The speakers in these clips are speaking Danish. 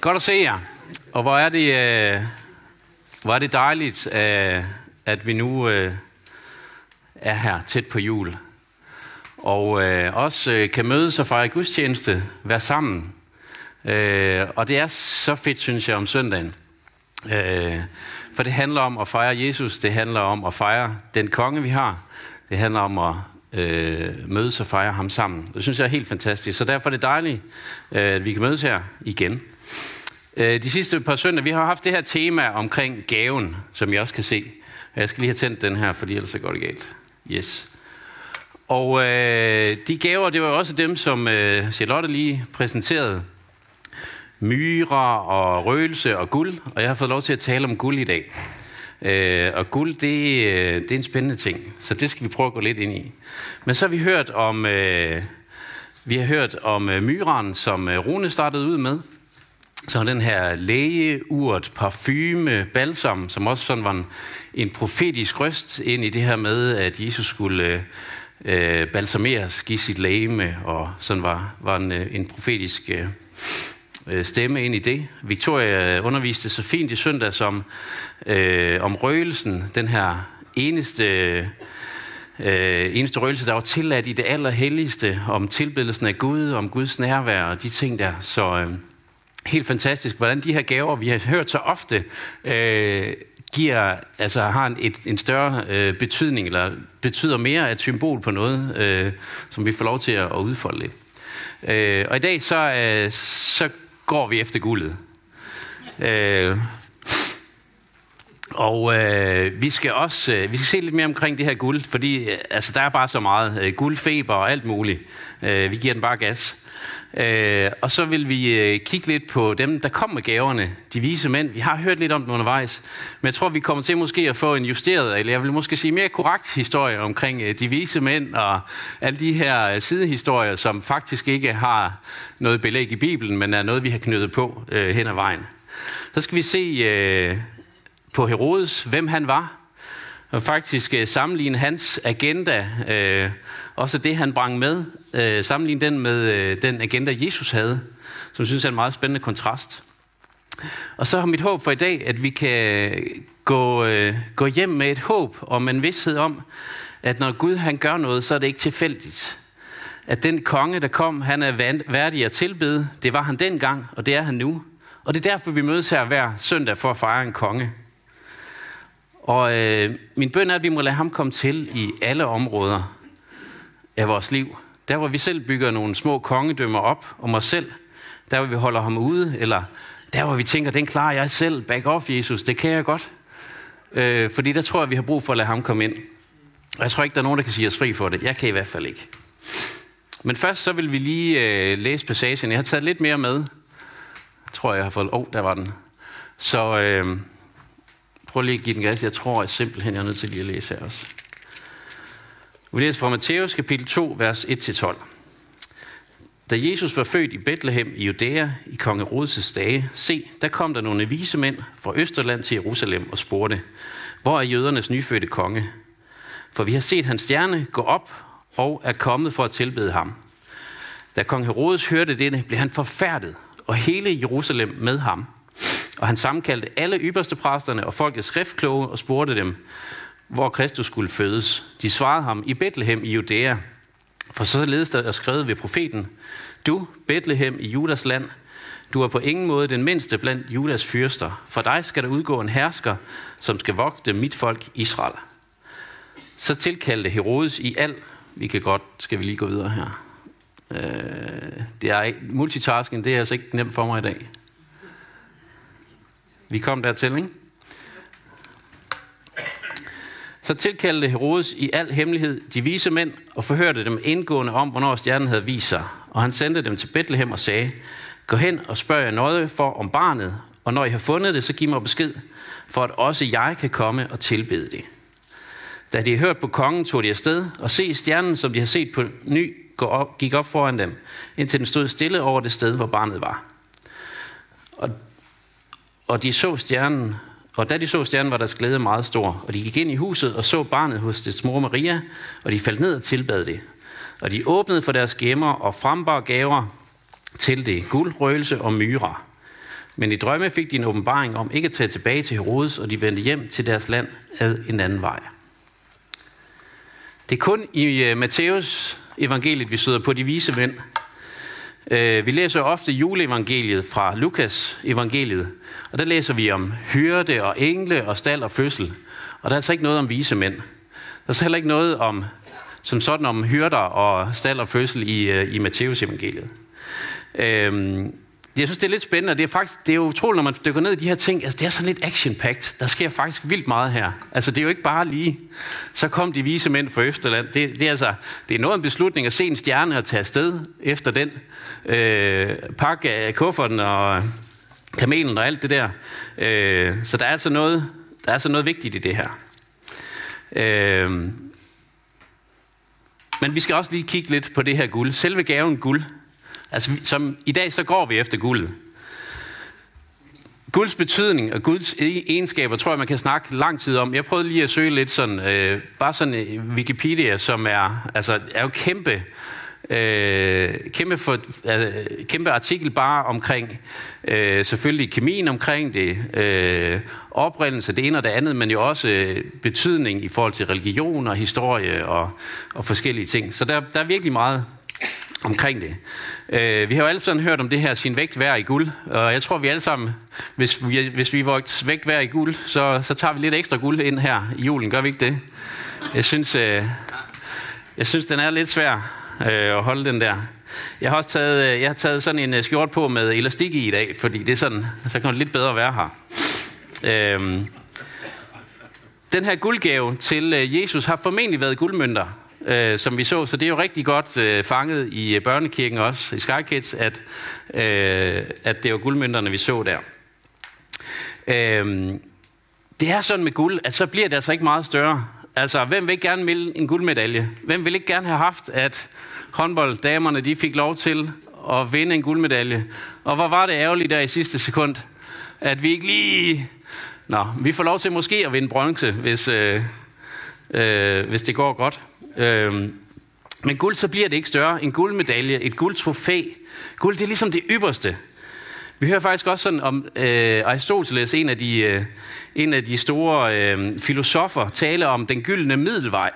Godt at se jer. Og hvor er det, øh, hvor er det dejligt, øh, at vi nu øh, er her tæt på jul. Og øh, også øh, kan mødes og fejre gudstjeneste, være sammen. Øh, og det er så fedt, synes jeg, om søndagen. Øh, for det handler om at fejre Jesus, det handler om at fejre den konge, vi har. Det handler om at øh, mødes og fejre ham sammen. Det synes jeg er helt fantastisk. Så derfor er det dejligt, øh, at vi kan mødes her igen. Øh, de sidste par søndage, vi har haft det her tema omkring gaven, som jeg også kan se. Jeg skal lige have tændt den her, fordi ellers så går det galt. Yes. Og øh, de gaver, det var også dem, som øh, Charlotte lige præsenterede. Myrer og røgelse og guld. Og jeg har fået lov til at tale om guld i dag. Øh, og guld, det, øh, det er en spændende ting. Så det skal vi prøve at gå lidt ind i. Men så har vi hørt om, øh, vi har hørt om øh, myren, som øh, Rune startede ud med. Så den her lægeurt, parfume, balsam, som også sådan var en, en profetisk røst ind i det her med, at Jesus skulle øh, balsameres, give sit lægeme, og sådan var, var en, øh, en profetisk øh, øh, stemme ind i det. Victoria underviste så fint i søndag som, øh, om røgelsen, den her eneste, øh, eneste røgelse, der var tilladt i det allerhelligste, om tilbedelsen af Gud, om Guds nærvær og de ting der. Så... Øh, helt fantastisk, hvordan de her gaver, vi har hørt så ofte, øh, giver, altså har en, et, en større øh, betydning, eller betyder mere et symbol på noget, øh, som vi får lov til at, at udfolde lidt. Øh, og i dag så, øh, så går vi efter guldet. Øh, og øh, vi skal også øh, vi skal se lidt mere omkring det her guld, fordi øh, altså, der er bare så meget øh, guldfeber og alt muligt. Øh, vi giver den bare gas. Øh, og så vil vi øh, kigge lidt på dem, der kom med gaverne, de vise mænd. Vi har hørt lidt om dem undervejs, men jeg tror, vi kommer til måske at få en justeret, eller jeg vil måske sige mere korrekt historie omkring øh, de vise mænd og alle de her øh, sidehistorier, som faktisk ikke har noget belæg i Bibelen, men er noget, vi har knyttet på øh, hen ad vejen. Så skal vi se øh, på Herodes, hvem han var, og faktisk øh, sammenligne hans agenda, øh, også det han brang med, øh, sammenligne den med øh, den agenda, Jesus havde, som jeg synes er en meget spændende kontrast. Og så har mit håb for i dag, at vi kan øh, gå, øh, gå hjem med et håb om en vidshed om, at når Gud han gør noget, så er det ikke tilfældigt. At den konge, der kom, han er værdig at tilbede. Det var han dengang, og det er han nu. Og det er derfor, vi mødes her hver søndag for at fejre en konge. Og øh, min bøn er, at vi må lade ham komme til i alle områder af vores liv. Der, hvor vi selv bygger nogle små kongedømmer op om os selv. Der, hvor vi holder ham ude. Eller der, hvor vi tænker, den klarer jeg selv. Back off, Jesus. Det kan jeg godt. Øh, fordi der tror jeg, vi har brug for at lade ham komme ind. Og jeg tror ikke, der er nogen, der kan sige os fri for det. Jeg kan i hvert fald ikke. Men først så vil vi lige øh, læse passagen. Jeg har taget lidt mere med. Jeg tror, jeg har fået... Åh, oh, der var den. Så øh, prøv lige at give den gas. Jeg tror jeg simpelthen, jeg er nødt til lige at læse her også. Vi læser fra Matthæus kapitel 2, vers 1-12. Da Jesus var født i Bethlehem i Judæa i konge Herodes' dage, se, der kom der nogle vise mænd fra Østerland til Jerusalem og spurgte, hvor er jødernes nyfødte konge? For vi har set hans stjerne gå op og er kommet for at tilbede ham. Da kong Herodes hørte dette, blev han forfærdet, og hele Jerusalem med ham. Og han sammenkaldte alle ypperste præsterne og folkets skriftkloge og spurgte dem, hvor Kristus skulle fødes. De svarede ham i Bethlehem i Judæa. For således der er skrevet ved profeten, Du, Bethlehem i Judas land, du er på ingen måde den mindste blandt Judas fyrster. For dig skal der udgå en hersker, som skal vogte mit folk Israel. Så tilkaldte Herodes i al. Vi kan godt, skal vi lige gå videre her. Øh, det er multitasking, det er altså ikke nemt for mig i dag. Vi kom dertil, ikke? Så tilkaldte Herodes i al hemmelighed de vise mænd og forhørte dem indgående om, hvornår stjernen havde vist sig. Og han sendte dem til Bethlehem og sagde, gå hen og spørg jer noget for om barnet, og når I har fundet det, så giv mig besked, for at også jeg kan komme og tilbede det. Da de hørt på kongen, tog de afsted og se stjernen, som de har set på ny, gik op foran dem, indtil den stod stille over det sted, hvor barnet var. Og, og de så stjernen og da de så stjernen, var deres glæde meget stor. Og de gik ind i huset og så barnet hos dets mor Maria, og de faldt ned og tilbad det. Og de åbnede for deres gemmer og frembar gaver til det, guld, røgelse og myrer. Men i drømme fik de en åbenbaring om ikke at tage tilbage til Herodes, og de vendte hjem til deres land ad en anden vej. Det er kun i øh, Matteus Matthæus evangeliet, vi støder på de vise mænd. Øh, vi læser ofte juleevangeliet fra Lukas evangeliet, og der læser vi om hyrde og engle og stald og fødsel. Og der er altså ikke noget om vise mænd. Der er så heller ikke noget om, som sådan om hyrder og stald og fødsel i, øh, i Matthæus evangeliet. Uh, øhm, Altså, jeg synes, det er lidt spændende, og det er faktisk det er utroligt, når man dykker ned i de her ting. Altså, det er sådan lidt action-packed. Der sker faktisk vildt meget her. Altså, det er jo ikke bare lige, så kom de vise mænd fra Østerland. Det, det, er, altså, det er noget en beslutning at se en stjerne og tage afsted efter den. Øh, pakke af kufferten og kamelen og alt det der. Øh, så der er, altså noget, der er altså noget vigtigt i det her. Øh, men vi skal også lige kigge lidt på det her guld. Selve gaven guld Altså, som i dag, så går vi efter guldet. Guds betydning og Guds e- egenskaber, tror jeg, man kan snakke lang tid om. Jeg prøvede lige at søge lidt sådan, øh, bare sådan øh, Wikipedia, som er, altså, er jo kæmpe, øh, kæmpe, for, øh, kæmpe artikel bare omkring, øh, selvfølgelig kemien omkring det, øh, oprindelse, det ene og det andet, men jo også øh, betydning i forhold til religion og historie og, og forskellige ting. Så der, der er virkelig meget omkring det. Øh, vi har jo alle sammen hørt om det her sin vægt værd i guld, og jeg tror, vi alle sammen, hvis vi, hvis vi vores vægt værd i guld, så, så tager vi lidt ekstra guld ind her i julen. Gør vi ikke det? Jeg synes, øh, jeg synes den er lidt svær øh, at holde den der. Jeg har også taget, øh, jeg har taget sådan en øh, skjort på med elastik i i dag, fordi det er sådan, så kan det lidt bedre være her. Øh, den her guldgave til øh, Jesus har formentlig været guldmønter øh, som vi så. Så det er jo rigtig godt øh, fanget i øh, børnekirken også, i Sky Kids, at, øh, at det var guldmønterne, vi så der. Øh, det er sådan med guld, at så bliver det altså ikke meget større. Altså, hvem vil ikke gerne melde en guldmedalje? Hvem vil ikke gerne have haft, at håndbolddamerne de fik lov til at vinde en guldmedalje? Og hvor var det ærgerligt der i sidste sekund, at vi ikke lige... Nå, vi får lov til måske at vinde bronze, hvis, øh, øh, hvis det går godt. Øhm, men guld, så bliver det ikke større. En guldmedalje, et guldtrofæ. Guld, det er ligesom det ypperste. Vi hører faktisk også sådan om øh, Aristoteles, en af de, øh, en af de store øh, filosofer, tale om den gyldne middelvej.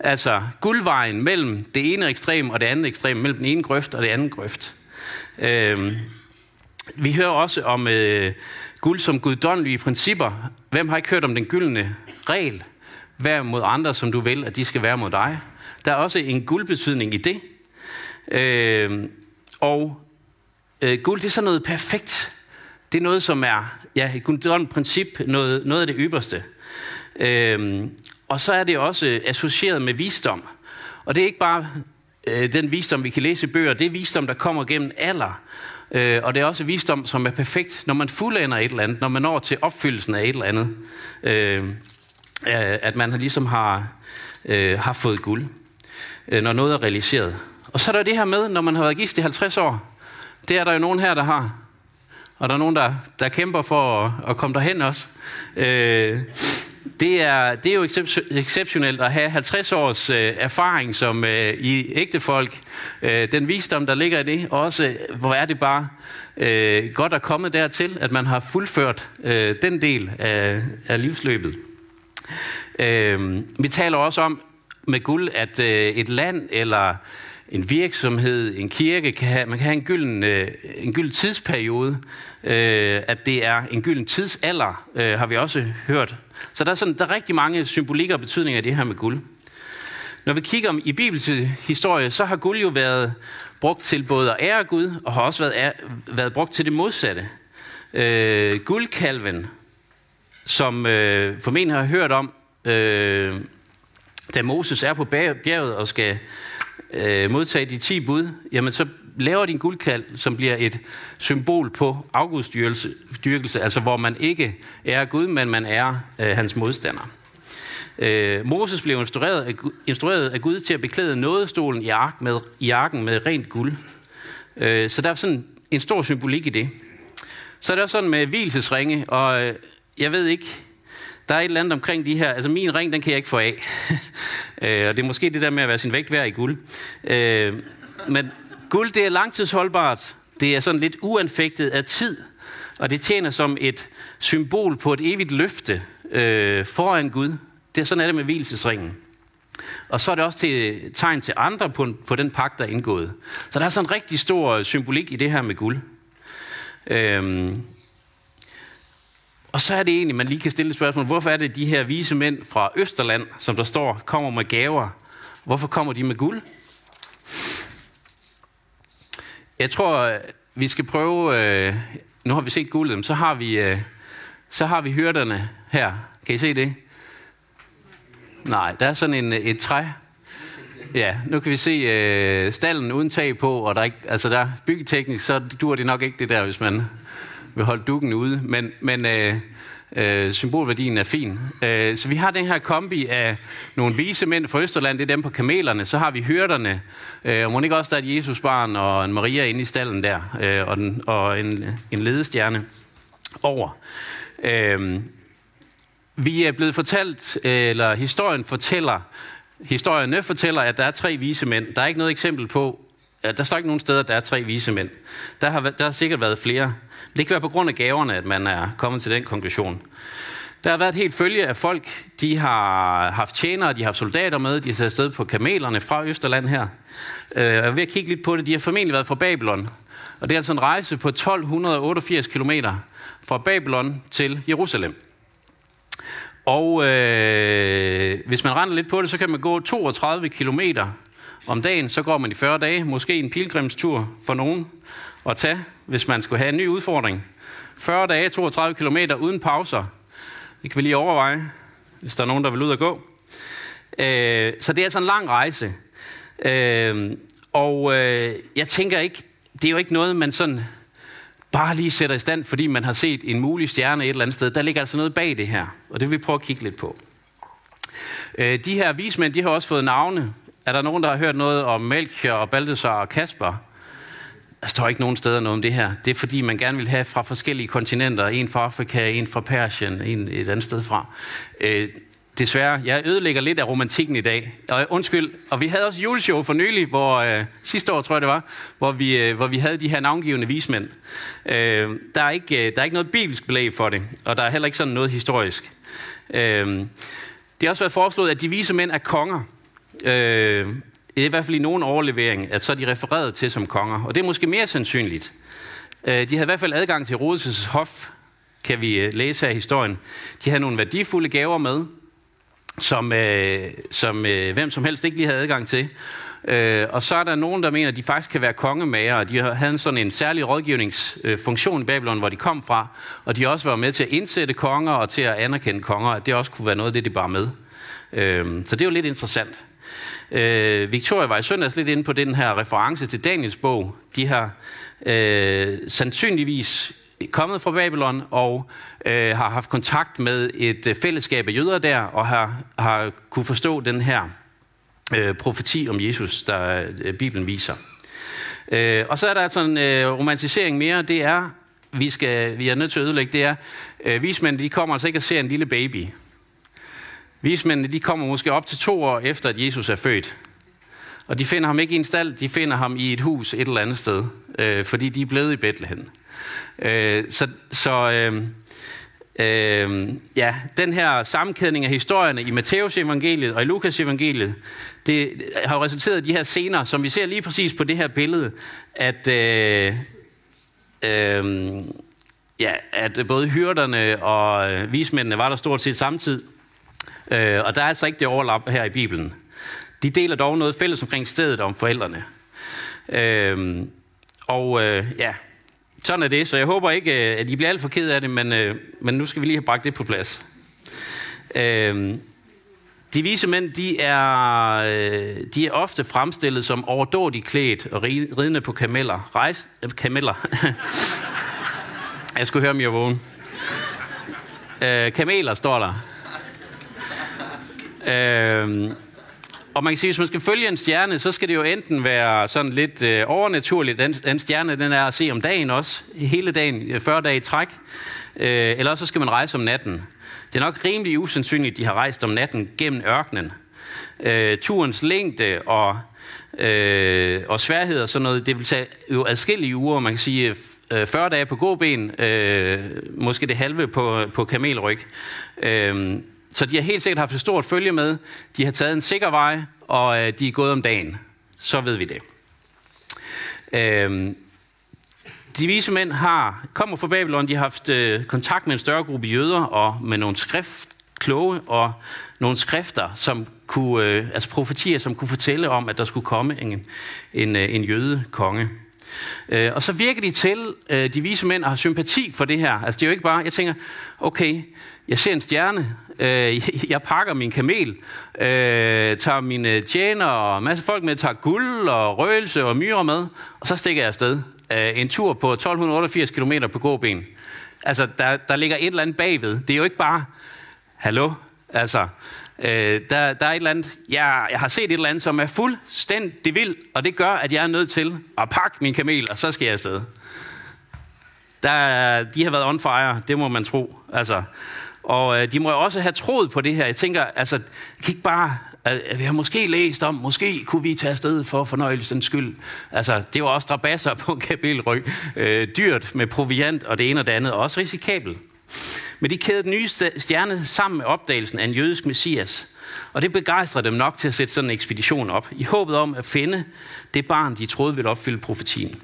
Altså guldvejen mellem det ene ekstrem og det andet ekstrem, mellem den ene grøft og det andet grøft. Øh, vi hører også om øh, guld som guddommelige principper. Hvem har ikke hørt om den gyldne regel? Vær mod andre, som du vil, at de skal være mod dig. Der er også en guldbetydning i det. Øh, og øh, guld, det er sådan noget perfekt. Det er noget, som er ja, et guddommeligt princip, noget, noget af det ypperste. Øh, og så er det også associeret med visdom. Og det er ikke bare øh, den visdom, vi kan læse i bøger, det er visdom, der kommer gennem alder. Øh, og det er også visdom, som er perfekt, når man fuldender et eller andet, når man når til opfyldelsen af et eller andet. Øh, Øh, at man ligesom har, øh, har fået guld, øh, når noget er realiseret. Og så er der det her med, når man har været gift i 50 år. Det er der jo nogen her, der har. Og der er nogen, der, der kæmper for at, at komme derhen også. Øh, det er, det er jo exceptionelt at have 50 års øh, erfaring som øh, i ægtefolk. Øh, den visdom, der ligger i det. Og også, øh, hvor er det bare øh, godt at komme dertil, at man har fuldført øh, den del af, af livsløbet. Øh, vi taler også om med guld, at øh, et land eller en virksomhed, en kirke, kan have, man kan have en gylden, øh, en gylden tidsperiode, øh, at det er en gylden tidsalder, øh, har vi også hørt. Så der er, sådan, der er rigtig mange symbolikker og betydninger af det her med guld. Når vi kigger i bibelhistorie, så har guld jo været brugt til både at ære Gud, og har også været, været brugt til det modsatte. Øh, guldkalven, som øh, formentlig har hørt om, øh, da Moses er på bjerget og skal øh, modtage de 10 bud, jamen så laver de en guldkald, som bliver et symbol på afgudstyrkelse, altså hvor man ikke er Gud, men man er øh, hans modstander. Øh, Moses blev instrueret af, instrueret af Gud til at beklæde nådestolen i, ark med, i arken med rent guld. Øh, så der er sådan en stor symbolik i det. Så er det også sådan med hvilesesringe, og øh, jeg ved ikke, der er et eller andet omkring de her, altså min ring, den kan jeg ikke få af. Øh, og det er måske det der med at være sin vægt værd i guld. Øh, men guld, det er langtidsholdbart. Det er sådan lidt uanfægtet af tid. Og det tjener som et symbol på et evigt løfte øh, foran Gud. Det er sådan er det med hvilesesringen. Og så er det også til tegn til andre på, på den pagt, der er indgået. Så der er sådan en rigtig stor symbolik i det her med guld. Øhm, og så er det egentlig, man lige kan stille et spørgsmål. Hvorfor er det, de her vise mænd fra Østerland, som der står, kommer med gaver? Hvorfor kommer de med guld? Jeg tror, øh, vi skal prøve... Øh, nu har vi set guldet, så har vi, øh, så har vi hyrderne her. Kan I se det? Nej, der er sådan en, øh, et træ. Ja, nu kan vi se øh, stallen uden tag på, og der er ikke, altså der byggeteknisk, så dur det nok ikke det der, hvis man vil holde dukken ude. Men, men øh, øh, symbolværdien er fin. Øh, så vi har den her kombi af nogle vise mænd fra Østerland, det er dem på kamelerne. Så har vi hyrderne, øh, og må ikke også der er et Jesusbarn og en Maria inde i stallen der, øh, og, den, og en, en ledestjerne over. Øh, vi er blevet fortalt, eller historien fortæller, historierne fortæller, at der er tre vise mænd. Der er ikke noget eksempel på, at der står ikke nogen steder, at der er tre vise mænd. Der har, der har sikkert været flere. Det kan være på grund af gaverne, at man er kommet til den konklusion. Der har været et helt følge af folk. De har haft tjenere, de har haft soldater med, de har taget afsted på kamelerne fra Østerland her. Øh, jeg er ved at kigge lidt på det. De har formentlig været fra Babylon. Og det er altså en rejse på 1288 km fra Babylon til Jerusalem. Og øh, hvis man render lidt på det, så kan man gå 32 km om dagen. Så går man i 40 dage, måske en pilgrimstur for nogen at tage, hvis man skulle have en ny udfordring. 40 dage, 32 km uden pauser. Det kan vi lige overveje, hvis der er nogen, der vil ud og gå. Øh, så det er altså en lang rejse. Øh, og øh, jeg tænker ikke, det er jo ikke noget, man sådan bare lige sætter i stand, fordi man har set en mulig stjerne et eller andet sted. Der ligger altså noget bag det her, og det vil vi prøve at kigge lidt på. Øh, de her vismænd, de har også fået navne. Er der nogen, der har hørt noget om Melchior og Balthasar og Kasper? Der står ikke nogen steder noget om det her. Det er fordi, man gerne vil have fra forskellige kontinenter. En fra Afrika, en fra Persien, en et andet sted fra. Øh, desværre, jeg ødelægger lidt af romantikken i dag. Og, undskyld, og vi havde også juleshow for nylig, hvor øh, sidste år tror jeg det var, hvor vi, øh, hvor vi havde de her navngivende vismænd. Øh, der, er ikke, øh, der er ikke noget bibelsk belæg for det, og der er heller ikke sådan noget historisk. Øh, det har også været foreslået, at de vise mænd er konger. Øh, det er i hvert fald i nogen overlevering, at så er de refereret til som konger. Og det er måske mere sandsynligt. Øh, de havde i hvert fald adgang til Herodes' hof, kan vi øh, læse her i historien. De havde nogle værdifulde gaver med, som, øh, som øh, hvem som helst ikke lige havde adgang til. Øh, og så er der nogen, der mener, at de faktisk kan være kongemager. De havde sådan en særlig rådgivningsfunktion i Babylon, hvor de kom fra. Og de også var med til at indsætte konger og til at anerkende konger. At det også kunne være noget af det, de bar med. Øh, så det er jo lidt interessant. Øh, Victoria var i søndags lidt inde på den her reference til Daniels bog. De har øh, sandsynligvis kommet fra Babylon og øh, har haft kontakt med et øh, fællesskab af jøder der, og har, har kunne forstå den her øh, profeti om Jesus, der øh, Bibelen viser. Øh, og så er der altså en øh, romantisering mere, det er, vi, skal, vi er nødt til at ødelægge, det er, øh, vismændene de kommer altså ikke og ser en lille baby. Vismændene de kommer måske op til to år efter, at Jesus er født. Og de finder ham ikke i en stald, de finder ham i et hus et eller andet sted, øh, fordi de er blevet i Bethlehem. Øh, så så øh, øh, ja, den her sammenkædning af historierne i Matteus evangeliet og i Lukas evangeliet, det har resulteret i de her scener, som vi ser lige præcis på det her billede, at, øh, øh, ja, at både hyrderne og vismændene var der stort set samtidig. Øh, og der er altså ikke det overlap her i Bibelen. De deler dog noget fælles omkring stedet om forældrene. Øh, og øh, ja, sådan er det, så jeg håber ikke, øh, at I bliver alt for ked af det, men, øh, men nu skal vi lige have bragt det på plads. Øh, de vise mænd, de er, øh, de er ofte fremstillet som overdådigt klædt og ridende på kameller. Rejs, øh, kameller. jeg skulle høre, om jeg vågen. Øh, kameler står der. Øh, og man kan sige, hvis man skal følge en stjerne, så skal det jo enten være sådan lidt øh, overnaturligt. Den, den stjerne, den er at se om dagen også, hele dagen, øh, 40 dage i træk. Øh, eller så skal man rejse om natten. Det er nok rimelig usandsynligt, at de har rejst om natten gennem ørkenen. Øh, turens længde og, øh, og sværhed og sådan noget, det vil tage jo adskillige uger. Man kan sige, 40 øh, dage på gåben, øh, måske det halve på, på kamelryg. Øh, så de har helt sikkert haft et stort følge med. De har taget en sikker vej, og øh, de er gået om dagen. Så ved vi det. Øh, de vise mænd har, kommer fra Babylon, de har haft øh, kontakt med en større gruppe jøder og med nogle skrift, kloge og nogle skrifter, som kunne, øh, altså profetier, som kunne fortælle om, at der skulle komme en, en, øh, en jøde konge. Øh, og så virker de til, øh, de vise mænd, har sympati for det her. Altså det er jo ikke bare, jeg tænker, okay, jeg ser en stjerne, øh, jeg pakker min kamel, øh, tager mine øh, tjener og masse folk med, tager guld og røgelse og myrer med, og så stikker jeg afsted. Øh, en tur på 1288 km på gåben. Altså, der, der ligger et eller andet bagved. Det er jo ikke bare, hallo, altså, øh, der, der er et eller andet, jeg, jeg har set et eller andet, som er fuldstændig vildt, og det gør, at jeg er nødt til at pakke min kamel, og så skal jeg afsted. Der, de har været on fire, det må man tro. Altså, og øh, de må jo også have troet på det her. Jeg tænker, altså, kan ikke bare øh, vi har måske læst om, måske kunne vi tage afsted for fornøjelsens skyld. Altså, det var også strabasser på en kabelryg. Øh, dyrt med proviant og det ene og det andet, og også risikabelt. Men de kædede den nye stjerne sammen med opdagelsen af en jødisk messias. Og det begejstrede dem nok til at sætte sådan en ekspedition op, i håbet om at finde det barn, de troede ville opfylde profetien.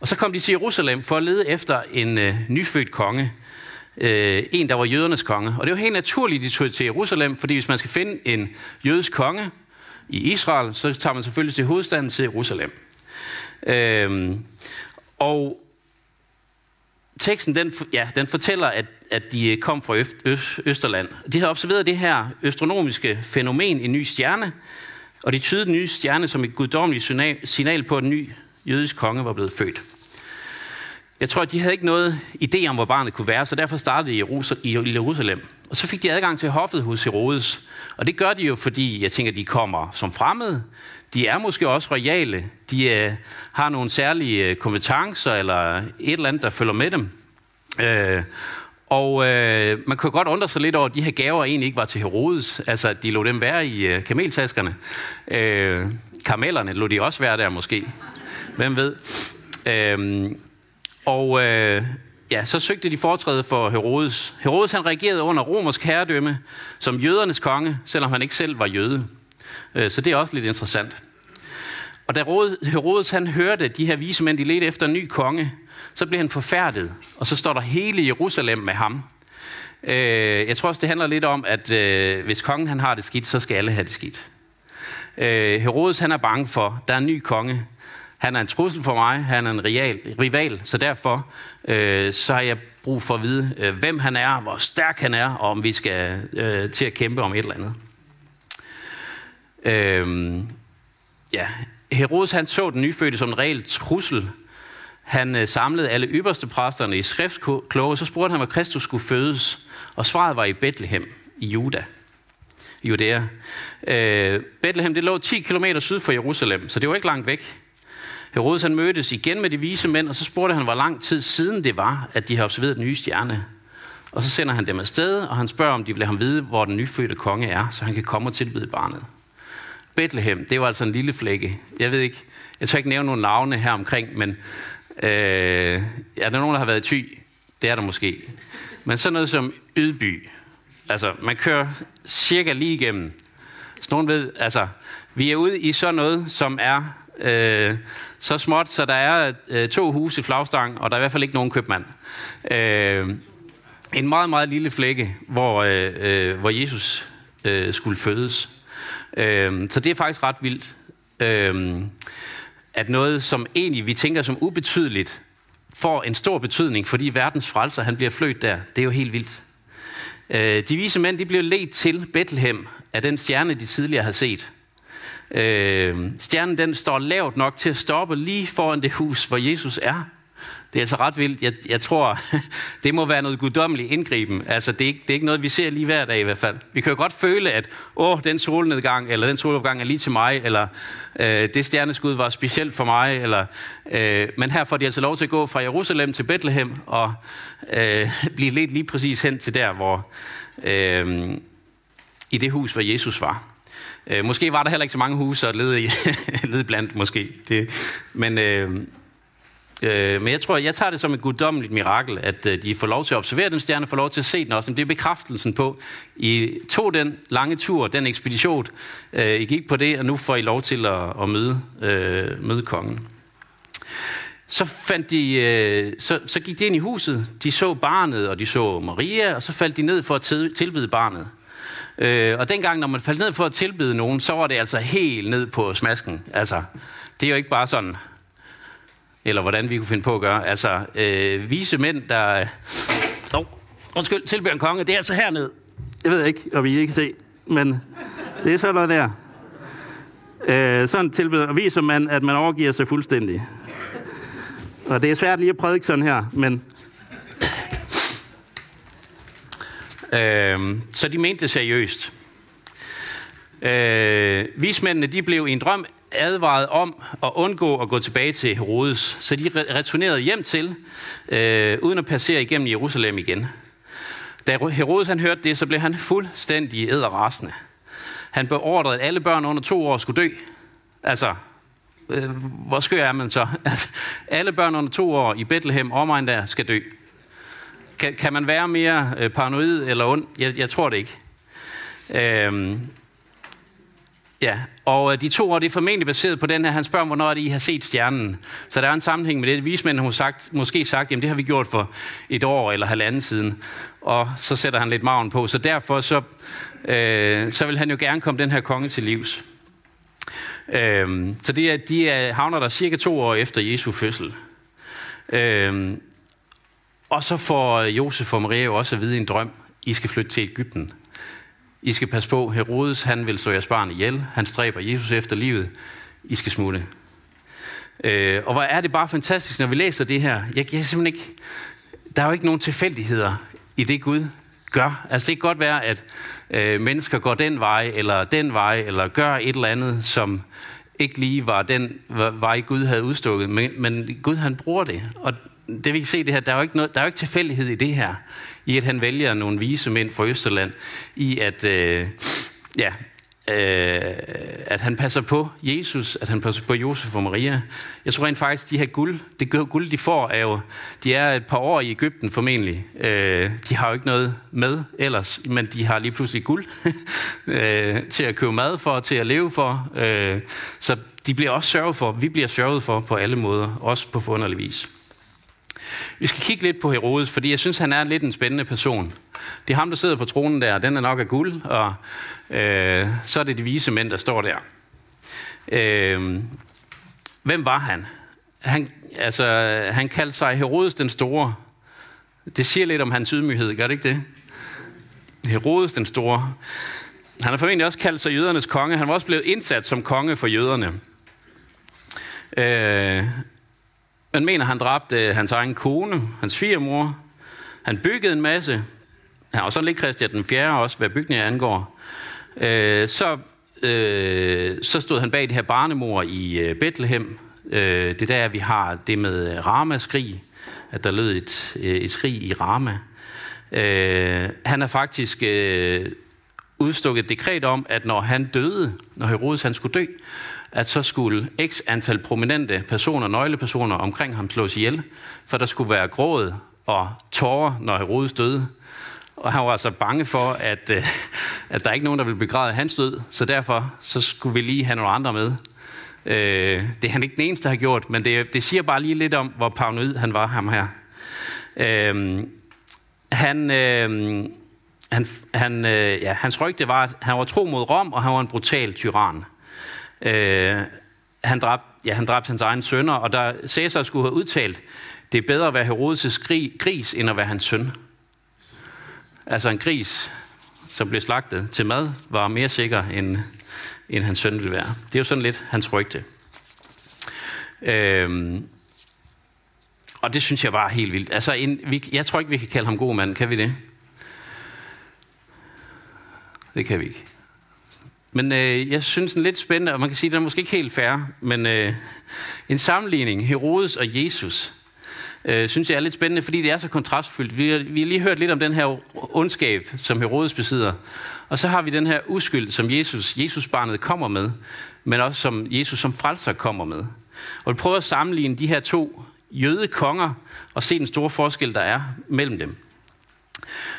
Og så kom de til Jerusalem for at lede efter en øh, nyfødt konge, øh, en, der var jødernes konge. Og det var helt naturligt, de tog til Jerusalem, fordi hvis man skal finde en jødisk konge i Israel, så tager man selvfølgelig til hovedstaden til Jerusalem. Øh, og teksten den, ja, den fortæller, at, at de kom fra Øst, Øst, Østerland. De har observeret det her astronomiske fænomen, en ny stjerne, og de tydede den nye stjerne som et guddommeligt signal på, at en ny jødisk konge var blevet født. Jeg tror, at de havde ikke noget idé om, hvor barnet kunne være, så derfor startede de i Jerusalem. Og så fik de adgang til hoffet hos Herodes. Og det gør de jo, fordi jeg tænker, de kommer som fremmede. De er måske også royale. De øh, har nogle særlige øh, kompetencer eller et eller andet, der følger med dem. Øh, og øh, man kan godt undre sig lidt over, at de her gaver egentlig ikke var til Herodes. Altså, at de lå dem være i øh, kameltaskerne. Øh, kamelerne lå de også være der måske. Hvem ved? Uh, og øh, ja, så søgte de foretræde for Herodes. Herodes han reagerede under romersk herredømme som jødernes konge, selvom han ikke selv var jøde. Øh, så det er også lidt interessant. Og da Herodes han hørte, de her vise mænd de ledte efter en ny konge, så blev han forfærdet, og så står der hele Jerusalem med ham. Øh, jeg tror også, det handler lidt om, at øh, hvis kongen han har det skidt, så skal alle have det skidt. Herodes han er bange for, at der er en ny konge, han er en trussel for mig, han er en real, rival, så derfor øh, så har jeg brug for at vide, øh, hvem han er, hvor stærk han er, og om vi skal øh, til at kæmpe om et eller andet. Øh, ja, Herodes han så den nyfødte som en reel trussel. Han øh, samlede alle ypperste præsterne i skriftkloge, så spurgte han, hvor Kristus skulle fødes. Og svaret var i Bethlehem i Juda. Judæa. Øh, Bethlehem det lå 10 km syd for Jerusalem, så det var ikke langt væk. Herodes han mødtes igen med de vise mænd, og så spurgte han, hvor lang tid siden det var, at de har observeret den nye stjerne. Og så sender han dem afsted, og han spørger, om de vil have ham vide, hvor den nyfødte konge er, så han kan komme og tilbyde barnet. Bethlehem, det var altså en lille flække. Jeg ved ikke, jeg tør ikke nævne nogle navne her omkring, men øh, er der nogen, der har været i ty? Det er der måske. Men sådan noget som Ydby. Altså, man kører cirka lige igennem. Så nogen ved, altså, vi er ude i sådan noget, som er øh, så småt, så der er øh, to huse i flagstang, og der er i hvert fald ikke nogen købmand. Øh, en meget, meget lille flække, hvor, øh, øh, hvor Jesus øh, skulle fødes. Øh, så det er faktisk ret vildt, øh, at noget, som egentlig vi tænker som ubetydeligt, får en stor betydning, fordi verdens frelser, han bliver flødt der. Det er jo helt vildt. Øh, de vise mænd, de blev ledt til Bethlehem af den stjerne, de tidligere har set. Øh, stjernen den står lavt nok til at stoppe lige foran det hus, hvor Jesus er. Det er altså ret vildt. Jeg, jeg tror, det må være noget guddommeligt indgriben. Altså, det er, ikke, det er ikke noget, vi ser lige hver dag i hvert fald. Vi kan jo godt føle, at åh, den solnedgang, eller den solopgang er lige til mig, eller øh, det stjerneskud var specielt for mig. Eller, øh, men her får de altså lov til at gå fra Jerusalem til Bethlehem, og øh, blive lidt lige præcis hen til der, hvor øh, i det hus, hvor Jesus var. Øh, måske var der heller ikke så mange huse at lede, i, lede blandt, måske. Det, men, øh, Øh, men jeg tror, jeg tager det som et guddommeligt mirakel, at øh, de får lov til at observere den stjerne, får lov til at se den også. Men det er bekræftelsen på, I tog den lange tur, den ekspedition, øh, I gik på det, og nu får I lov til at, at møde, øh, møde kongen. Så, fandt de, øh, så, så gik de ind i huset, de så barnet, og de så Maria, og så faldt de ned for at tilbede barnet. Øh, og dengang, når man faldt ned for at tilbede nogen, så var det altså helt ned på smasken. Altså, det er jo ikke bare sådan, eller hvordan vi kunne finde på at gøre. Altså, øh, vise mænd, der... Oh, undskyld, tilbeder en konge, det er altså herned. Jeg ved ikke, om I ikke kan se, men det er sådan noget der. Øh, sådan tilbyder, og viser man, at man overgiver sig fuldstændig. Og det er svært lige at prædike sådan her, men... Øh, så de mente det seriøst. Øh, vismændene de blev i en drøm advaret om at undgå at gå tilbage til Herodes, så de returnerede hjem til, øh, uden at passere igennem Jerusalem igen. Da Herodes han hørte det, så blev han fuldstændig æderrasende. Han beordrede, at alle børn under to år skulle dø. Altså, øh, hvor skør er man så? alle børn under to år i Bethlehem, omegn der, skal dø. Kan, kan man være mere øh, paranoid eller ond? Jeg, jeg tror det ikke. Øhm, Ja, og øh, de to år, det er formentlig baseret på den her, han spørger, hvornår er det, I har set stjernen. Så der er en sammenhæng med det. Vismændene har sagt, måske sagt, jamen det har vi gjort for et år eller halvanden siden. Og så sætter han lidt maven på. Så derfor så, øh, så vil han jo gerne komme den her konge til livs. Øhm, så det er, de er, havner der cirka to år efter Jesu fødsel. Øhm, og så får Josef og Maria jo også at vide i en drøm, I skal flytte til Ægypten. I skal passe på, Herodes han vil slå jeres barn ihjel. Han stræber Jesus efter livet. I skal smutte. Øh, og hvor er det bare fantastisk, når vi læser det her. Jeg, jeg simpelthen ikke, der er jo ikke nogen tilfældigheder i det Gud gør. Altså det kan godt være, at øh, mennesker går den vej, eller den vej, eller gør et eller andet, som ikke lige var den vej, Gud havde udstukket. Men, men Gud han bruger det. Og det vi kan se det her, der er jo ikke, noget, der er jo ikke tilfældighed i det her i at han vælger nogle vise mænd fra Østerland, i at, øh, ja, øh, at han passer på Jesus, at han passer på Josef og Maria. Jeg tror rent faktisk, de her guld, det guld, de får, er jo, de er et par år i Ægypten formentlig. Øh, de har jo ikke noget med ellers, men de har lige pludselig guld øh, til at købe mad for, til at leve for. Øh, så de bliver også sørget for, vi bliver sørget for på alle måder, også på forunderlig vis. Vi skal kigge lidt på Herodes, fordi jeg synes, han er lidt en spændende person. Det er ham, der sidder på tronen der, den er nok af guld, og øh, så er det de vise mænd, der står der. Øh, hvem var han? Han, altså, han kaldte sig Herodes den Store. Det siger lidt om hans ydmyghed, gør det ikke det? Herodes den Store. Han har formentlig også kaldt sig jødernes konge. Han var også blevet indsat som konge for jøderne. Øh, man mener, han dræbte øh, hans egen kone, hans firemor. Han byggede en masse. Han var så lidt Christian den 4. også, hvad bygningen angår. Øh, så, øh, så stod han bag det her barnemor i øh, Bethlehem. Øh, det er der, vi har det med øh, Rama-skrig, at der lød et, øh, et skrig i Rama. Øh, han har faktisk øh, udstukket et dekret om, at når han døde, når Herodes han skulle dø, at så skulle x antal prominente personer, nøglepersoner omkring ham slås ihjel, for der skulle være gråd og tårer, når Herodes døde. Og han var altså bange for, at, øh, at der er ikke nogen, der ville begræde hans død, så derfor så skulle vi lige have nogle andre med. Øh, det er han ikke den eneste, der har gjort, men det, det siger bare lige lidt om, hvor paranoid han var, ham her. Øh, han, øh, han, han, øh, ja, hans rygte var, at han var tro mod Rom, og han var en brutal tyran. Øh, han, dræbte, ja, han dræbte hans egen sønner, og der Cæsar skulle have udtalt, det er bedre at være Herodes' gris, end at være hans søn. Altså en gris, som blev slagtet til mad, var mere sikker, end, end hans søn ville være. Det er jo sådan lidt hans rygte. Øhm, og det synes jeg var helt vildt. Altså, en, vi, jeg tror ikke, vi kan kalde ham god mand. Kan vi det? Det kan vi ikke. Men øh, jeg synes den er lidt spændende, og man kan sige, at den er måske ikke helt fair, men øh, en sammenligning, Herodes og Jesus, øh, synes jeg er lidt spændende, fordi det er så kontrastfyldt. Vi har, vi har lige hørt lidt om den her ondskab, som Herodes besidder, og så har vi den her uskyld, som Jesus, Jesus-barnet kommer med, men også som Jesus som frelser kommer med. Og vi prøver at sammenligne de her to jødekonger og se den store forskel, der er mellem dem.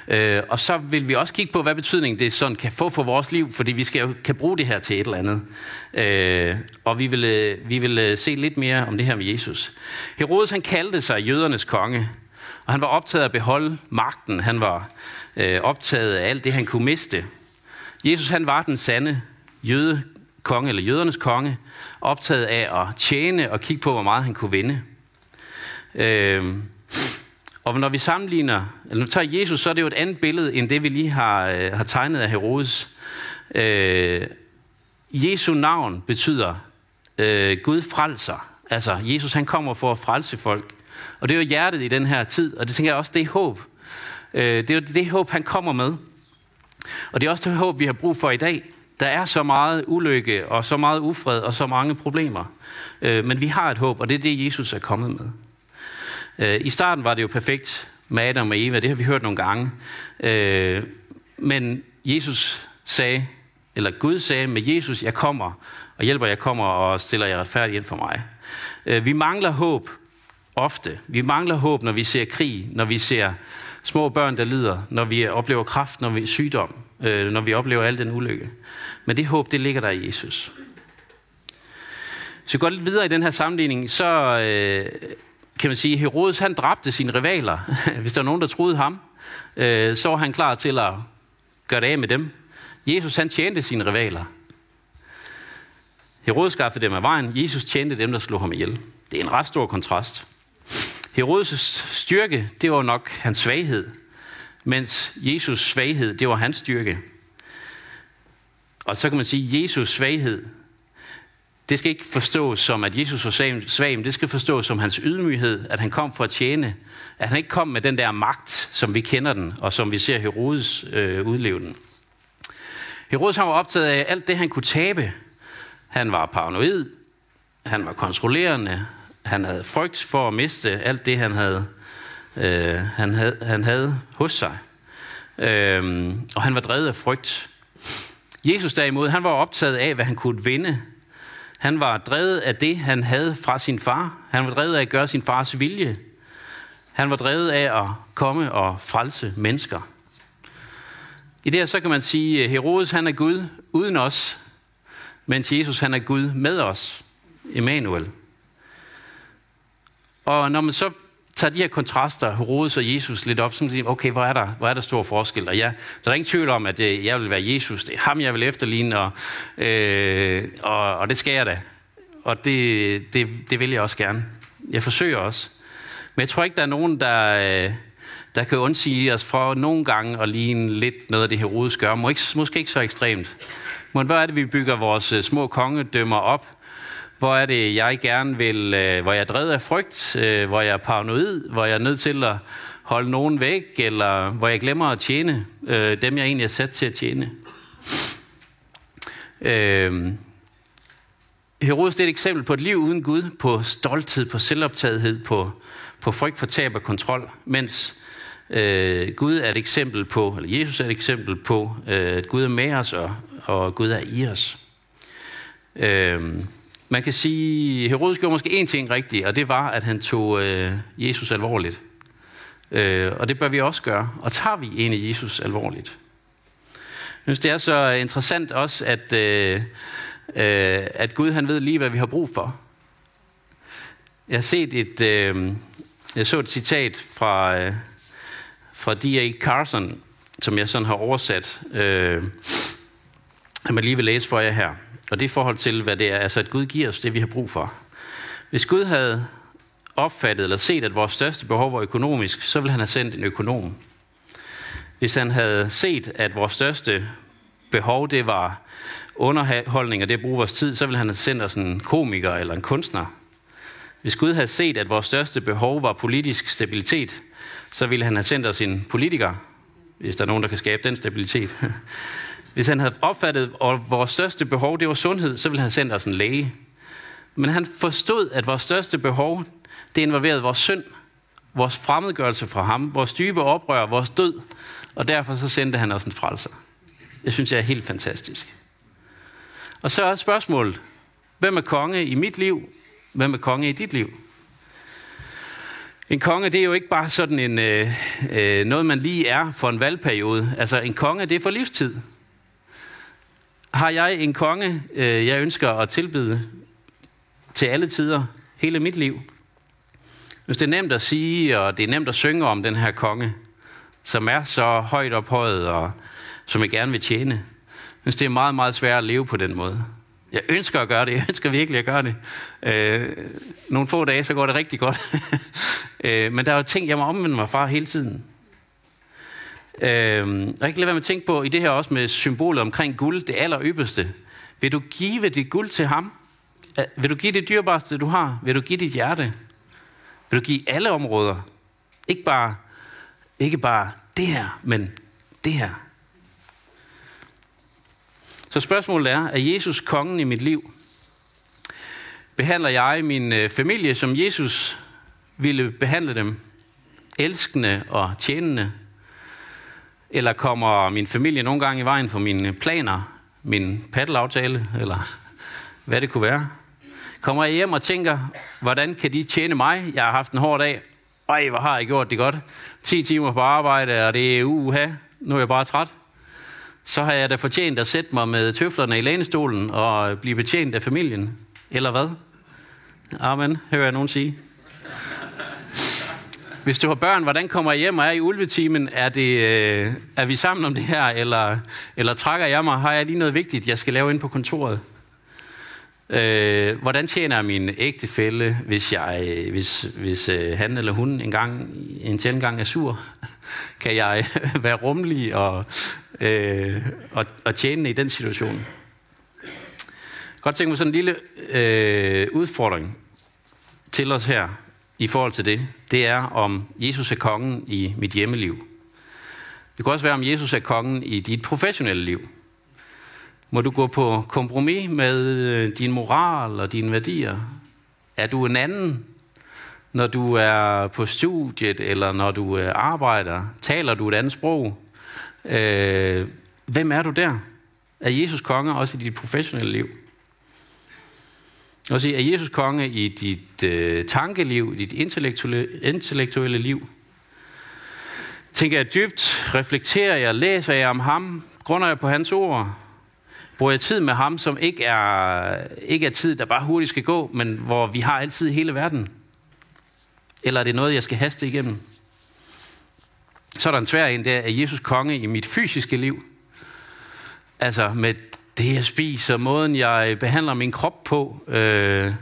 Øh, og så vil vi også kigge på, hvad betydning det sådan kan få for vores liv, fordi vi skal jo kan bruge det her til et eller andet. Øh, og vi vil, øh, vi vil øh, se lidt mere om det her med Jesus. Herodes han kaldte sig jødernes konge, og han var optaget af at beholde magten. Han var øh, optaget af alt det, han kunne miste. Jesus han var den sande jøde konge, eller jødernes konge, optaget af at tjene og kigge på, hvor meget han kunne vinde. Øh, og når vi sammenligner, eller når vi tager Jesus, så er det jo et andet billede, end det vi lige har, øh, har tegnet af Herodes. Øh, Jesu navn betyder øh, Gud frelser. Altså, Jesus han kommer for at frelse folk. Og det er jo hjertet i den her tid, og det tænker jeg også, det er håb. Øh, det er det håb, han kommer med. Og det er også det håb, vi har brug for i dag. Der er så meget ulykke, og så meget ufred, og så mange problemer. Øh, men vi har et håb, og det er det, Jesus er kommet med. Øh, I starten var det jo perfekt med Adam og Eva, det har vi hørt nogle gange. Øh, men Jesus sagde, eller Gud sagde med Jesus, jeg kommer og hjælper, jeg kommer og stiller jer retfærdigt ind for mig. Øh, vi mangler håb ofte. Vi mangler håb, når vi ser krig, når vi ser små børn, der lider, når vi oplever kraft, når vi er sygdom, når vi oplever al den ulykke. Men det håb, det ligger der i Jesus. Så vi går lidt videre i den her sammenligning, så øh, kan man sige, Herodes han dræbte sine rivaler. Hvis der var nogen, der troede ham, øh, så var han klar til at gøre det af med dem. Jesus han tjente sine rivaler. Herodes skaffede dem af vejen. Jesus tjente dem, der slog ham ihjel. Det er en ret stor kontrast. Herodes' styrke, det var nok hans svaghed, mens Jesus' svaghed, det var hans styrke. Og så kan man sige, at Jesus' svaghed, det skal ikke forstås som, at Jesus var svag, men det skal forstås som hans ydmyghed, at han kom for at tjene. At han ikke kom med den der magt, som vi kender den, og som vi ser Herodes øh, udleve den. Herodes han var optaget af alt det, han kunne tabe. Han var paranoid, han var kontrollerende, han havde frygt for at miste alt det, han havde, øh, han havde, han havde hos sig. Øh, og han var drevet af frygt. Jesus derimod, han var optaget af, hvad han kunne vinde han var drevet af det, han havde fra sin far. Han var drevet af at gøre sin fars vilje. Han var drevet af at komme og frelse mennesker. I det her så kan man sige, at Herodes han er Gud uden os, mens Jesus han er Gud med os. Emmanuel. Og når man så tager de her kontraster, Herodes og Jesus, lidt op, så siger okay, hvor er der, hvor er der stor forskel? Og ja, der er ingen tvivl om, at øh, jeg vil være Jesus. Det er ham, jeg vil efterligne, og, øh, og, og det skal jeg da. Og det, det, det vil jeg også gerne. Jeg forsøger også. Men jeg tror ikke, der er nogen, der, øh, der kan undsige os for nogle gange at ligne lidt noget af det, Herodes gør. Må ikke, måske ikke så ekstremt. Men hvor er det, vi bygger vores øh, små kongedømmer op? Hvor er det, jeg gerne vil, øh, hvor jeg er drevet af frygt, øh, hvor jeg er paranoid, hvor jeg er nødt til at holde nogen væk, eller hvor jeg glemmer at tjene øh, dem, jeg egentlig er sat til at tjene. Øh, Herodes det er et eksempel på et liv uden Gud, på stolthed, på selvoptagethed, på, på frygt for tab og kontrol, mens øh, Gud er et eksempel på, eller Jesus er et eksempel på, øh, at Gud er med os, og, og Gud er i os. Øh, man kan sige, Herodes gjorde måske én ting rigtigt, og det var, at han tog øh, Jesus alvorligt. Øh, og det bør vi også gøre. Og tager vi egentlig Jesus alvorligt? Jeg synes, det er så interessant også, at, øh, øh, at Gud han ved lige, hvad vi har brug for. Jeg har set et, øh, jeg så et citat fra, øh, fra D.A. Carson, som jeg sådan har oversat. Øh, jeg lige vil læse for jer her. Og det er i forhold til, hvad det er, altså at Gud giver os det, vi har brug for. Hvis Gud havde opfattet eller set, at vores største behov var økonomisk, så ville han have sendt en økonom. Hvis han havde set, at vores største behov, det var underholdning og det at bruge vores tid, så ville han have sendt os en komiker eller en kunstner. Hvis Gud havde set, at vores største behov var politisk stabilitet, så ville han have sendt os en politiker, hvis der er nogen, der kan skabe den stabilitet. Hvis han havde opfattet, at vores største behov det var sundhed, så ville han sende os en læge. Men han forstod, at vores største behov, det involverede vores synd, vores fremmedgørelse fra ham, vores dybe oprør, vores død, og derfor så sendte han os en frelser. Jeg synes, det er helt fantastisk. Og så er spørgsmålet, hvem er konge i mit liv? Hvem er konge i dit liv? En konge, det er jo ikke bare sådan en, øh, øh, noget, man lige er for en valgperiode. Altså, en konge, det er for livstid. Har jeg en konge, øh, jeg ønsker at tilbyde til alle tider, hele mit liv? Hvis det er nemt at sige, og det er nemt at synge om den her konge, som er så højt ophøjet, og som jeg gerne vil tjene. Hvis det er meget, meget svært at leve på den måde. Jeg ønsker at gøre det. Jeg ønsker virkelig at gøre det. Øh, nogle få dage, så går det rigtig godt. øh, men der er jo ting, jeg må omvende mig fra hele tiden. Øh, jeg kan lade være med at tænke på, i det her også med symbolet omkring guld, det aller ypperste. Vil du give dit guld til ham? Vil du give det dyrbarste, du har? Vil du give dit hjerte? Vil du give alle områder? Ikke bare, ikke bare det her, men det her. Så spørgsmålet er, er Jesus kongen i mit liv? Behandler jeg min øh, familie, som Jesus ville behandle dem? Elskende og tjenende? Eller kommer min familie nogle gange i vejen for mine planer, min paddelaftale, eller hvad det kunne være? Kommer jeg hjem og tænker, hvordan kan de tjene mig? Jeg har haft en hård dag. Ej, hvor har jeg gjort det godt. 10 timer på arbejde, og det er uha. Nu er jeg bare træt så har jeg da fortjent at sætte mig med tøflerne i lænestolen og blive betjent af familien. Eller hvad? Amen, hører jeg nogen sige. Hvis du har børn, hvordan kommer jeg hjem og er i ulvetimen? Er, det, øh, er vi sammen om det her, eller, eller trækker jeg mig? Har jeg lige noget vigtigt, jeg skal lave ind på kontoret? Øh, hvordan tjener jeg min ægtefælle, hvis, jeg, øh, hvis, hvis øh, han eller hun en, gang, en sjældent gang er sur? Kan jeg øh, være rummelig og, øh, og, og tjene i den situation? Godt tænke mig sådan en lille øh, udfordring til os her i forhold til det. Det er, om Jesus er kongen i mit hjemmeliv. Det kan også være, om Jesus er kongen i dit professionelle liv. Må du gå på kompromis med øh, din moral og dine værdier? Er du en anden, når du er på studiet, eller når du øh, arbejder? Taler du et andet sprog? Øh, hvem er du der? Er Jesus konge også i dit professionelle liv? Og sige, er Jesus konge i dit øh, tankeliv, i dit intellektuelle, intellektuelle liv? Tænker jeg dybt, reflekterer jeg, læser jeg om ham, grunder jeg på hans ord, Bruger jeg tid med ham, som ikke er, ikke er tid, der bare hurtigt skal gå, men hvor vi har altid hele verden? Eller er det noget, jeg skal haste igennem? Så er der en svær en, der er Jesus konge i mit fysiske liv. Altså med det, jeg spiser, måden, jeg behandler min krop på, øh,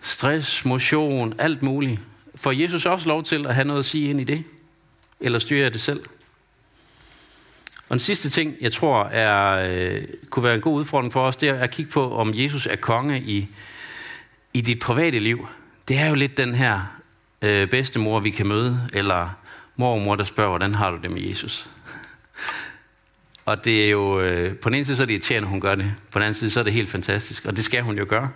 stress, motion, alt muligt. Får Jesus også lov til at have noget at sige ind i det? Eller styrer jeg det selv? Og den sidste ting, jeg tror, er, øh, kunne være en god udfordring for os, det er at kigge på, om Jesus er konge i, i dit private liv. Det er jo lidt den her øh, bedstemor, vi kan møde, eller mormor, der spørger, hvordan har du det med Jesus? Og det er jo, øh, på den ene side så er det irriterende, hun gør det. På den anden side så er det helt fantastisk, og det skal hun jo gøre.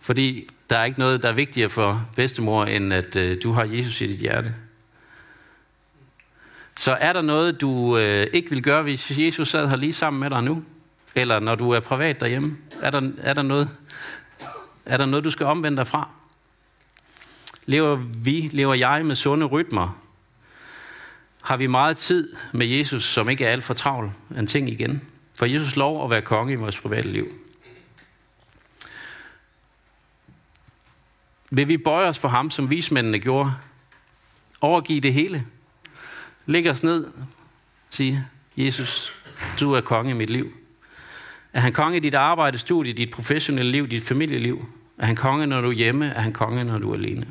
Fordi der er ikke noget, der er vigtigere for bedstemor, end at øh, du har Jesus i dit hjerte. Så er der noget, du øh, ikke vil gøre, hvis Jesus sad her lige sammen med dig nu? Eller når du er privat derhjemme? Er der, er der, noget, er der noget, du skal omvende dig fra? Lever vi, lever jeg med sunde rytmer? Har vi meget tid med Jesus, som ikke er alt for travl? En ting igen. For Jesus lov at være konge i vores private liv. Vil vi bøje os for ham, som vismændene gjorde? Overgive det hele? Læg os ned, sige, Jesus, du er konge i mit liv. Er han konge i dit arbejde, studie, dit professionelle liv, dit familieliv? Er han konge, når du er hjemme? Er han konge, når du er alene?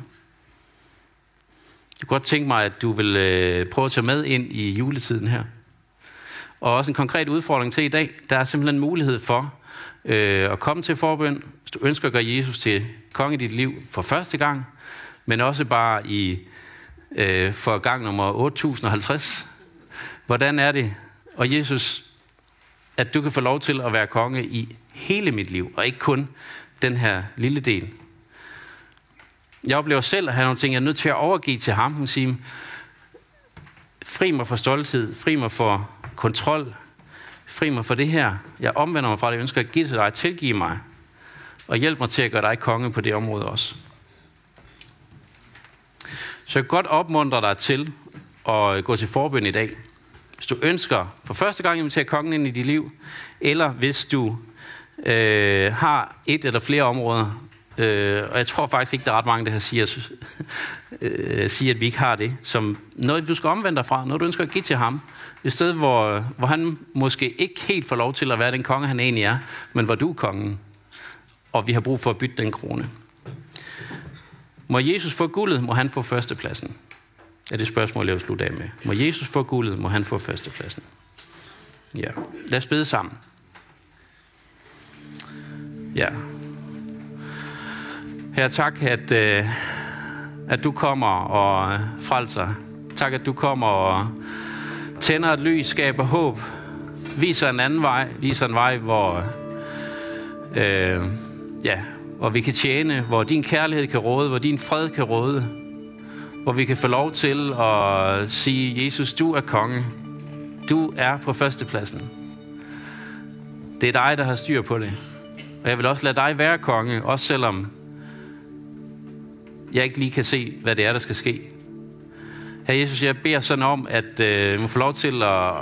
Du kunne godt tænke mig, at du vil øh, prøve at tage med ind i juletiden her. Og også en konkret udfordring til i dag. Der er simpelthen mulighed for øh, at komme til forbøn, hvis du ønsker at gøre Jesus til konge i dit liv for første gang, men også bare i øh, for gang nummer 8050. Hvordan er det? Og Jesus, at du kan få lov til at være konge i hele mit liv, og ikke kun den her lille del. Jeg oplever selv at have nogle ting, jeg er nødt til at overgive til ham. Hun siger, fri mig for stolthed, fri mig for kontrol, fri mig for det her. Jeg omvender mig fra det, jeg ønsker at give til dig, tilgive mig, og hjælp mig til at gøre dig konge på det område også. Så jeg kan godt opmuntre dig til at gå til forbøn i dag. Hvis du ønsker for første gang at invitere kongen ind i dit liv, eller hvis du øh, har et eller flere områder, øh, og jeg tror faktisk ikke, der er ret mange, der siger, øh, siger, at vi ikke har det, som noget, du skal omvende dig fra, noget, du ønsker at give til ham. Et sted, hvor, hvor han måske ikke helt får lov til at være den konge, han egentlig er, men hvor du er kongen, og vi har brug for at bytte den krone. Må Jesus få guldet, må han få førstepladsen? Er det spørgsmål, jeg vil slutte af med. Må Jesus få guldet, må han få førstepladsen? Ja. Lad os bede sammen. Ja. Herre, tak, at, øh, at du kommer og øh, frelser. Tak, at du kommer og tænder et lys, skaber håb, viser en anden vej, viser en vej, hvor, øh, ja, hvor vi kan tjene, hvor din kærlighed kan råde, hvor din fred kan råde, hvor vi kan få lov til at sige, Jesus, du er konge. Du er på førstepladsen. Det er dig, der har styr på det. Og jeg vil også lade dig være konge, også selvom jeg ikke lige kan se, hvad det er, der skal ske. Her Jesus, jeg beder sådan om, at øh, man får lov til at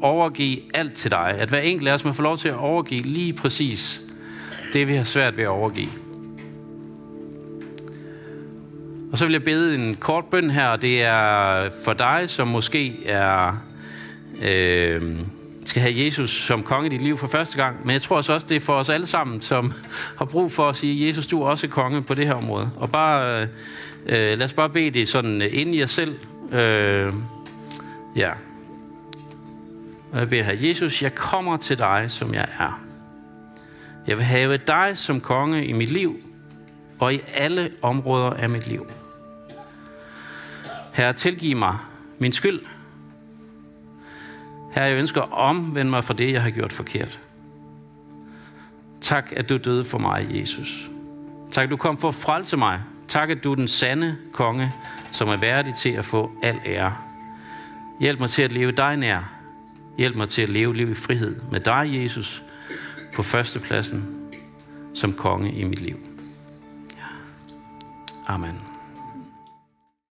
overgive alt til dig. At hver enkelt af os må få lov til at overgive lige præcis det, vi har svært ved at overgive. Og så vil jeg bede en kort bøn her, og det er for dig, som måske er, øh, skal have Jesus som konge i dit liv for første gang. Men jeg tror også, det er for os alle sammen, som har brug for at sige, Jesus, du er også konge på det her område. Og bare, øh, lad os bare bede det sådan øh, ind i jer selv. Øh, ja. Og jeg beder her, Jesus, jeg kommer til dig, som jeg er. Jeg vil have dig som konge i mit liv, og i alle områder af mit liv. Herre, tilgiv mig min skyld. Herre, jeg ønsker at omvende mig for det, jeg har gjort forkert. Tak, at du døde for mig, Jesus. Tak, at du kom for at frelse mig. Tak, at du er den sande konge, som er værdig til at få al ære. Hjælp mig til at leve dig nær. Hjælp mig til at leve liv i frihed med dig, Jesus, på førstepladsen som konge i mit liv. Amen.